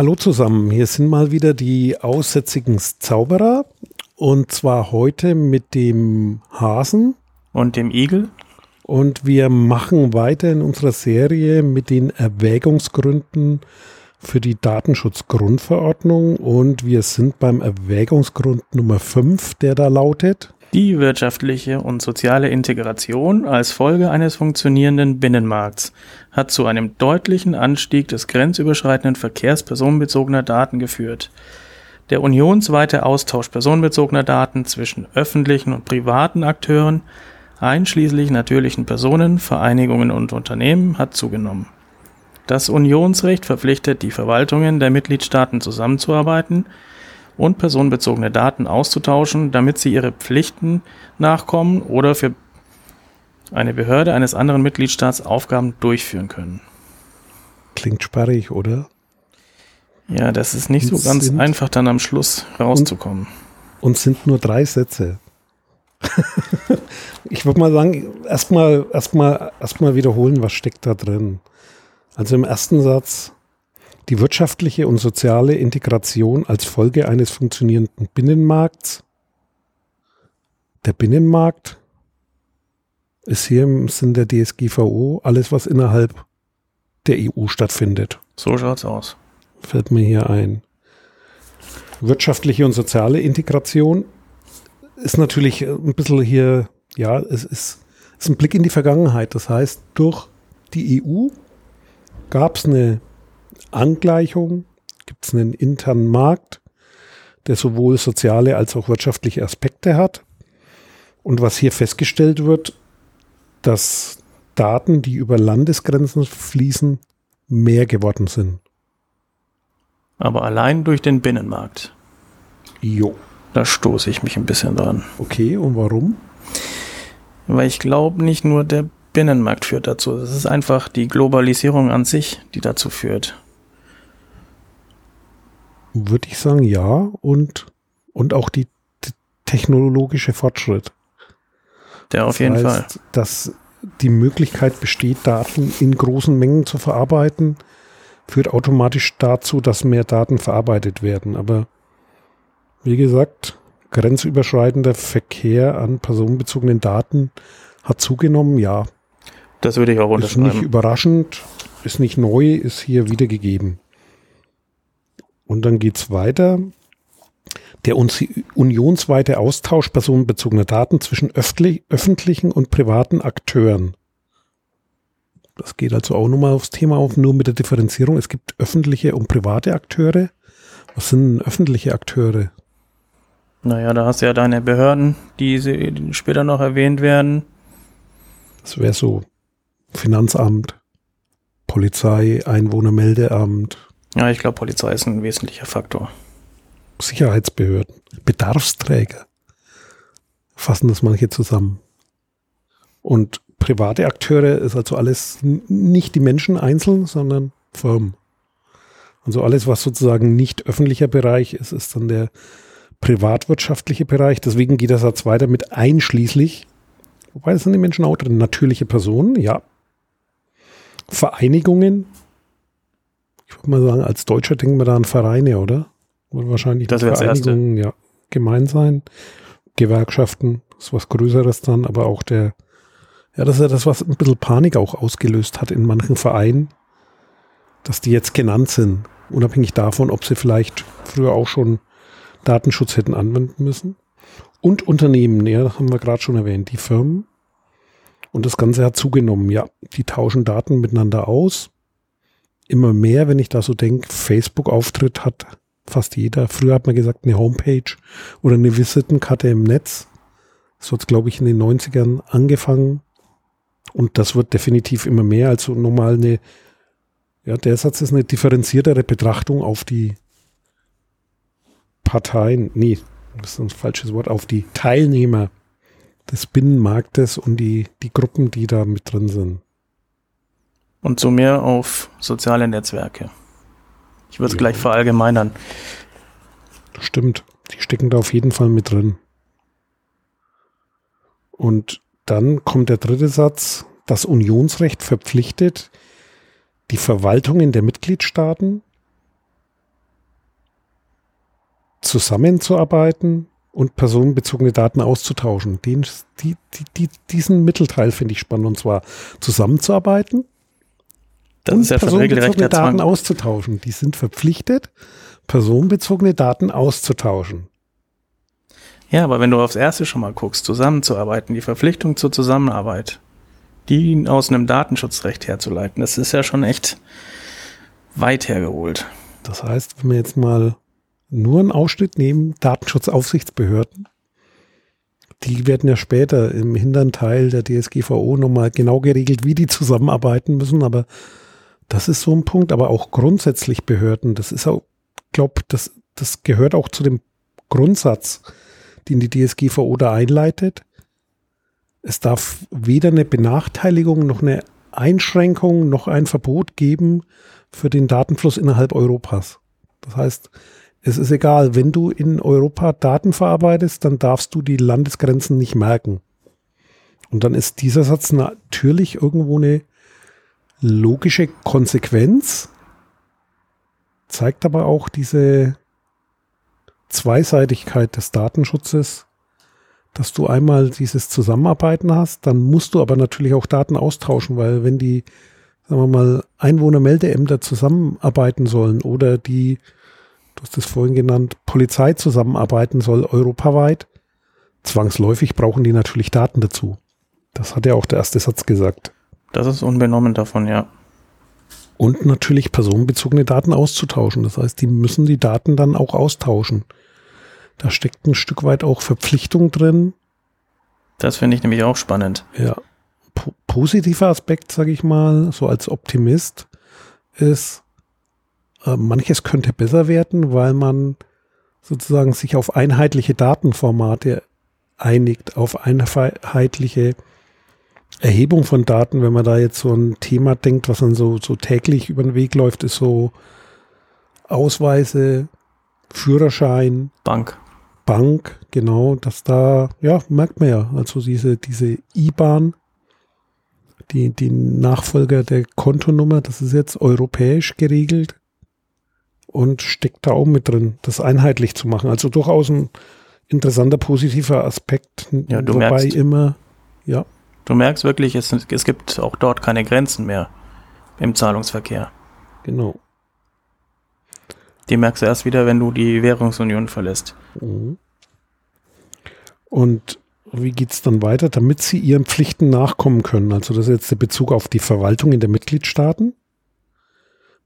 Hallo zusammen, hier sind mal wieder die aussätzigen Zauberer und zwar heute mit dem Hasen und dem Igel. Und wir machen weiter in unserer Serie mit den Erwägungsgründen für die Datenschutzgrundverordnung und wir sind beim Erwägungsgrund Nummer 5, der da lautet. Die wirtschaftliche und soziale Integration als Folge eines funktionierenden Binnenmarkts hat zu einem deutlichen Anstieg des grenzüberschreitenden Verkehrs personenbezogener Daten geführt. Der unionsweite Austausch personenbezogener Daten zwischen öffentlichen und privaten Akteuren, einschließlich natürlichen Personen, Vereinigungen und Unternehmen, hat zugenommen. Das Unionsrecht verpflichtet die Verwaltungen der Mitgliedstaaten zusammenzuarbeiten und personenbezogene Daten auszutauschen, damit sie ihre Pflichten nachkommen oder für eine Behörde eines anderen Mitgliedstaats Aufgaben durchführen können. Klingt sperrig, oder? Ja, das ist nicht und so ganz einfach dann am Schluss rauszukommen. Und, und sind nur drei Sätze. ich würde mal sagen, erstmal erstmal erstmal wiederholen, was steckt da drin. Also im ersten Satz die wirtschaftliche und soziale Integration als Folge eines funktionierenden Binnenmarkts. Der Binnenmarkt ist hier im Sinn der DSGVO alles, was innerhalb der EU stattfindet. So schaut's aus fällt mir hier ein. Wirtschaftliche und soziale Integration ist natürlich ein bisschen hier, ja, es ist, ist ein Blick in die Vergangenheit. Das heißt, durch die EU gab es eine Angleichung, gibt es einen internen Markt, der sowohl soziale als auch wirtschaftliche Aspekte hat. Und was hier festgestellt wird, dass Daten, die über Landesgrenzen fließen, mehr geworden sind aber allein durch den Binnenmarkt. Jo. Da stoße ich mich ein bisschen dran. Okay, und warum? Weil ich glaube, nicht nur der Binnenmarkt führt dazu. Es ist einfach die Globalisierung an sich, die dazu führt. Würde ich sagen, ja. Und, und auch die technologische Fortschritt. Der auf das jeden heißt, Fall. Dass die Möglichkeit besteht, Daten in großen Mengen zu verarbeiten, führt automatisch dazu, dass mehr Daten verarbeitet werden. Aber wie gesagt, grenzüberschreitender Verkehr an personenbezogenen Daten hat zugenommen, ja. Das würde ich auch unterschreiben. Ist nicht überraschend, ist nicht neu, ist hier wiedergegeben. Und dann geht es weiter. Der unionsweite Austausch personenbezogener Daten zwischen öffentlichen und privaten Akteuren das geht also auch nochmal aufs Thema auf, nur mit der Differenzierung. Es gibt öffentliche und private Akteure. Was sind öffentliche Akteure? Naja, da hast du ja deine Behörden, die später noch erwähnt werden. Das wäre so Finanzamt, Polizei, Einwohnermeldeamt. Ja, ich glaube, Polizei ist ein wesentlicher Faktor. Sicherheitsbehörden, Bedarfsträger. Fassen das manche zusammen. Und private Akteure ist also alles nicht die Menschen einzeln, sondern Firmen. Also alles, was sozusagen nicht öffentlicher Bereich ist, ist dann der privatwirtschaftliche Bereich. Deswegen geht der Satz weiter mit einschließlich, wobei das sind die Menschen auch drin, natürliche Personen, ja. Vereinigungen. Ich würde mal sagen, als Deutscher denken wir da an Vereine, oder? Oder wahrscheinlich das Vereinigungen, ja, gemein sein. Gewerkschaften ist was Größeres dann, aber auch der ja, das ist ja das, was ein bisschen Panik auch ausgelöst hat in manchen Vereinen, dass die jetzt genannt sind, unabhängig davon, ob sie vielleicht früher auch schon Datenschutz hätten anwenden müssen. Und Unternehmen, ja, das haben wir gerade schon erwähnt, die Firmen. Und das Ganze hat zugenommen, ja, die tauschen Daten miteinander aus. Immer mehr, wenn ich da so denke, Facebook-Auftritt hat fast jeder. Früher hat man gesagt, eine Homepage oder eine Visitenkarte im Netz. So hat es, glaube ich, in den 90ern angefangen. Und das wird definitiv immer mehr. Also normal eine, ja, der Satz ist eine differenziertere Betrachtung auf die Parteien, nee, das ist ein falsches Wort, auf die Teilnehmer des Binnenmarktes und die, die Gruppen, die da mit drin sind. Und so mehr auf soziale Netzwerke. Ich würde es ja. gleich verallgemeinern. Stimmt, die stecken da auf jeden Fall mit drin. Und dann kommt der dritte Satz. Das Unionsrecht verpflichtet die Verwaltungen der Mitgliedstaaten zusammenzuarbeiten und personenbezogene Daten auszutauschen. Den, die, die, die, diesen Mittelteil finde ich spannend und zwar zusammenzuarbeiten das ist ja schon Daten auszutauschen. Die sind verpflichtet, personenbezogene Daten auszutauschen. Ja, aber wenn du aufs erste schon mal guckst, zusammenzuarbeiten, die Verpflichtung zur Zusammenarbeit, die aus einem Datenschutzrecht herzuleiten, das ist ja schon echt weit hergeholt. Das heißt, wenn wir jetzt mal nur einen Ausschnitt nehmen, Datenschutzaufsichtsbehörden, die werden ja später im hinteren Teil der DSGVO nochmal genau geregelt, wie die zusammenarbeiten müssen, aber das ist so ein Punkt, aber auch grundsätzlich Behörden, das ist auch, glaube das, das gehört auch zu dem Grundsatz, den die DSGVO da einleitet. Es darf weder eine Benachteiligung noch eine Einschränkung noch ein Verbot geben für den Datenfluss innerhalb Europas. Das heißt, es ist egal, wenn du in Europa Daten verarbeitest, dann darfst du die Landesgrenzen nicht merken. Und dann ist dieser Satz natürlich irgendwo eine logische Konsequenz, zeigt aber auch diese Zweiseitigkeit des Datenschutzes, dass du einmal dieses Zusammenarbeiten hast, dann musst du aber natürlich auch Daten austauschen, weil wenn die, sagen wir mal, Einwohnermeldeämter zusammenarbeiten sollen oder die, du hast es vorhin genannt, Polizei zusammenarbeiten soll, europaweit, zwangsläufig brauchen die natürlich Daten dazu. Das hat ja auch der erste Satz gesagt. Das ist unbenommen davon, ja. Und natürlich personenbezogene Daten auszutauschen. Das heißt, die müssen die Daten dann auch austauschen. Da steckt ein Stück weit auch Verpflichtung drin. Das finde ich nämlich auch spannend. Ja. Po positiver Aspekt, sage ich mal, so als Optimist, ist, äh, manches könnte besser werden, weil man sozusagen sich auf einheitliche Datenformate einigt, auf einheitliche Erhebung von Daten, wenn man da jetzt so ein Thema denkt, was dann so, so täglich über den Weg läuft, ist so Ausweise, Führerschein. Bank. Bank, genau, dass da, ja, merkt man ja, also diese, diese IBAN, die, die Nachfolger der Kontonummer, das ist jetzt europäisch geregelt und steckt da auch mit drin, das einheitlich zu machen. Also durchaus ein interessanter positiver Aspekt, ja, du wobei merkst, immer, ja. Du merkst wirklich, es, es gibt auch dort keine Grenzen mehr im Zahlungsverkehr. Genau. Die merkst du erst wieder, wenn du die Währungsunion verlässt. Mhm. Und wie geht es dann weiter, damit sie ihren Pflichten nachkommen können? Also das ist jetzt der Bezug auf die Verwaltung in den Mitgliedstaaten.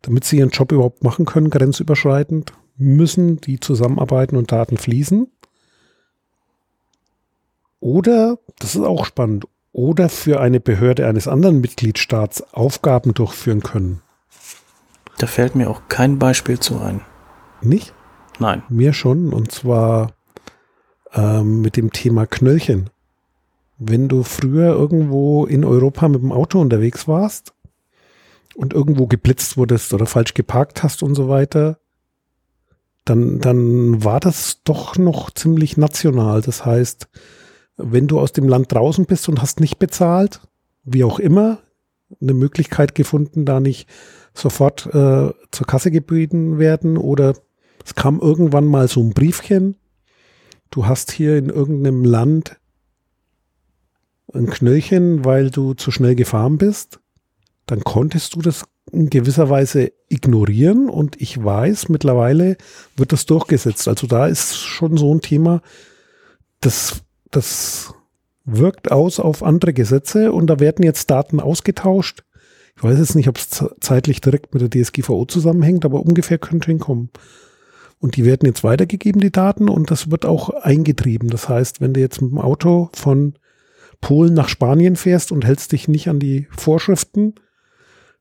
Damit sie ihren Job überhaupt machen können, grenzüberschreitend, müssen die zusammenarbeiten und Daten fließen. Oder, das ist auch spannend, oder für eine Behörde eines anderen Mitgliedstaats Aufgaben durchführen können. Da fällt mir auch kein Beispiel zu ein. Nicht? Nein. Mir schon, und zwar ähm, mit dem Thema Knöllchen. Wenn du früher irgendwo in Europa mit dem Auto unterwegs warst und irgendwo geblitzt wurdest oder falsch geparkt hast und so weiter, dann, dann war das doch noch ziemlich national. Das heißt, wenn du aus dem Land draußen bist und hast nicht bezahlt, wie auch immer, eine Möglichkeit gefunden, da nicht sofort äh, zur Kasse gebeten werden oder es kam irgendwann mal so ein Briefchen, du hast hier in irgendeinem Land ein Knöllchen, weil du zu schnell gefahren bist, dann konntest du das in gewisser Weise ignorieren und ich weiß, mittlerweile wird das durchgesetzt. Also da ist schon so ein Thema, das das wirkt aus auf andere Gesetze und da werden jetzt Daten ausgetauscht. Ich weiß jetzt nicht, ob es zeitlich direkt mit der DSGVO zusammenhängt, aber ungefähr könnte hinkommen. Und die werden jetzt weitergegeben, die Daten, und das wird auch eingetrieben. Das heißt, wenn du jetzt mit dem Auto von Polen nach Spanien fährst und hältst dich nicht an die Vorschriften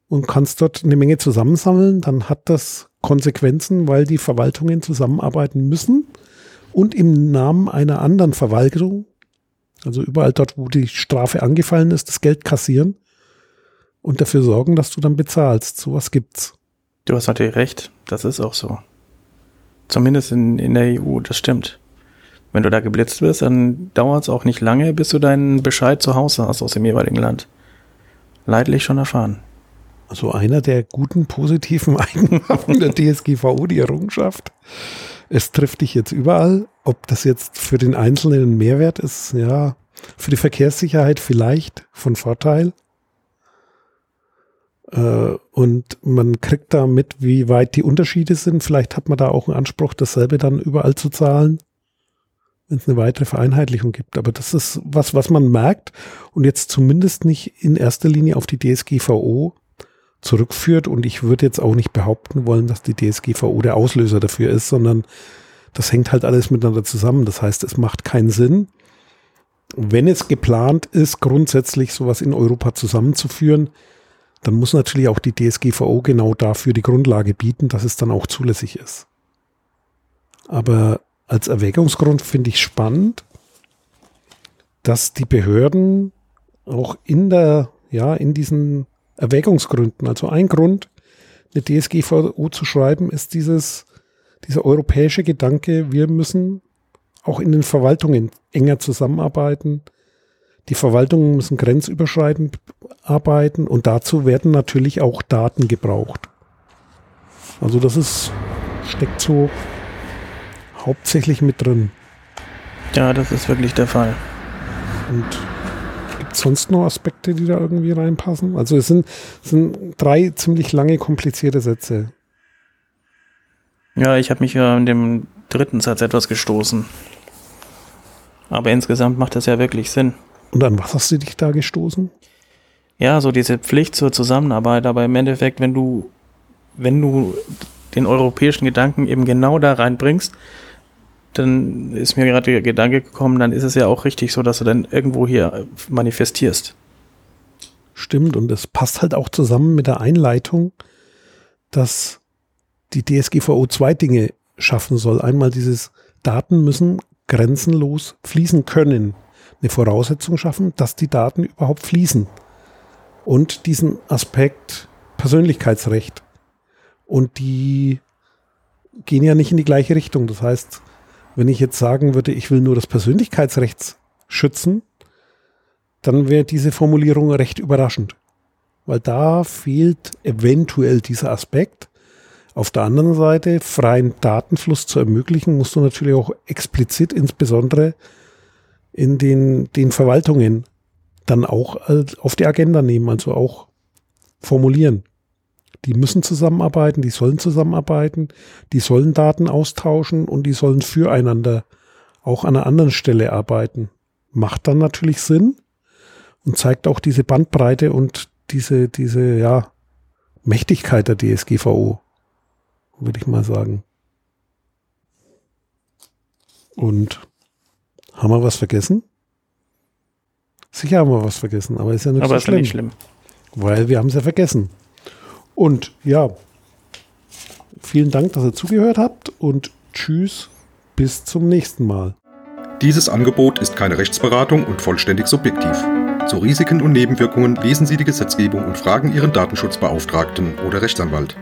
und kannst dort eine Menge zusammensammeln, dann hat das Konsequenzen, weil die Verwaltungen zusammenarbeiten müssen und im Namen einer anderen Verwaltung, also überall dort, wo die Strafe angefallen ist, das Geld kassieren und dafür sorgen, dass du dann bezahlst. Sowas gibt's. Du hast natürlich recht, das ist auch so. Zumindest in, in der EU, das stimmt. Wenn du da geblitzt wirst, dann dauert es auch nicht lange, bis du deinen Bescheid zu Hause hast aus dem jeweiligen Land. Leidlich schon erfahren. Also einer der guten, positiven Eigenschaften der DSGVO, die Errungenschaft, es trifft dich jetzt überall. Ob das jetzt für den Einzelnen ein Mehrwert ist, ja, für die Verkehrssicherheit vielleicht von Vorteil. Äh, und man kriegt da mit, wie weit die Unterschiede sind. Vielleicht hat man da auch einen Anspruch, dasselbe dann überall zu zahlen, wenn es eine weitere Vereinheitlichung gibt. Aber das ist was, was man merkt und jetzt zumindest nicht in erster Linie auf die DSGVO zurückführt. Und ich würde jetzt auch nicht behaupten wollen, dass die DSGVO der Auslöser dafür ist, sondern das hängt halt alles miteinander zusammen. Das heißt, es macht keinen Sinn, wenn es geplant ist, grundsätzlich sowas in Europa zusammenzuführen, dann muss natürlich auch die DSGVO genau dafür die Grundlage bieten, dass es dann auch zulässig ist. Aber als Erwägungsgrund finde ich spannend, dass die Behörden auch in der, ja, in diesen Erwägungsgründen, also ein Grund, eine DSGVO zu schreiben, ist dieses, dieser europäische Gedanke, wir müssen auch in den Verwaltungen enger zusammenarbeiten. Die Verwaltungen müssen grenzüberschreitend arbeiten und dazu werden natürlich auch Daten gebraucht. Also das ist, steckt so hauptsächlich mit drin. Ja, das ist wirklich der Fall. Und gibt es sonst noch Aspekte, die da irgendwie reinpassen? Also es sind, es sind drei ziemlich lange, komplizierte Sätze. Ja, ich habe mich ja in dem dritten Satz etwas gestoßen. Aber insgesamt macht das ja wirklich Sinn. Und an was hast du dich da gestoßen? Ja, so diese Pflicht zur Zusammenarbeit, aber im Endeffekt, wenn du, wenn du den europäischen Gedanken eben genau da reinbringst, dann ist mir gerade der Gedanke gekommen, dann ist es ja auch richtig so, dass du dann irgendwo hier manifestierst. Stimmt, und es passt halt auch zusammen mit der Einleitung, dass die DSGVO zwei Dinge schaffen soll. Einmal dieses Daten müssen grenzenlos fließen können. Eine Voraussetzung schaffen, dass die Daten überhaupt fließen. Und diesen Aspekt Persönlichkeitsrecht. Und die gehen ja nicht in die gleiche Richtung. Das heißt, wenn ich jetzt sagen würde, ich will nur das Persönlichkeitsrecht schützen, dann wäre diese Formulierung recht überraschend. Weil da fehlt eventuell dieser Aspekt. Auf der anderen Seite, freien Datenfluss zu ermöglichen, musst du natürlich auch explizit insbesondere in den, den Verwaltungen dann auch auf die Agenda nehmen, also auch formulieren. Die müssen zusammenarbeiten, die sollen zusammenarbeiten, die sollen Daten austauschen und die sollen füreinander auch an einer anderen Stelle arbeiten. Macht dann natürlich Sinn und zeigt auch diese Bandbreite und diese, diese, ja, Mächtigkeit der DSGVO würde ich mal sagen. Und haben wir was vergessen? Sicher haben wir was vergessen, aber ist ja nicht aber so ist schlimm. nicht schlimm. Weil wir haben es ja vergessen. Und ja, vielen Dank, dass ihr zugehört habt und tschüss, bis zum nächsten Mal. Dieses Angebot ist keine Rechtsberatung und vollständig subjektiv. Zu Risiken und Nebenwirkungen lesen Sie die Gesetzgebung und fragen Ihren Datenschutzbeauftragten oder Rechtsanwalt.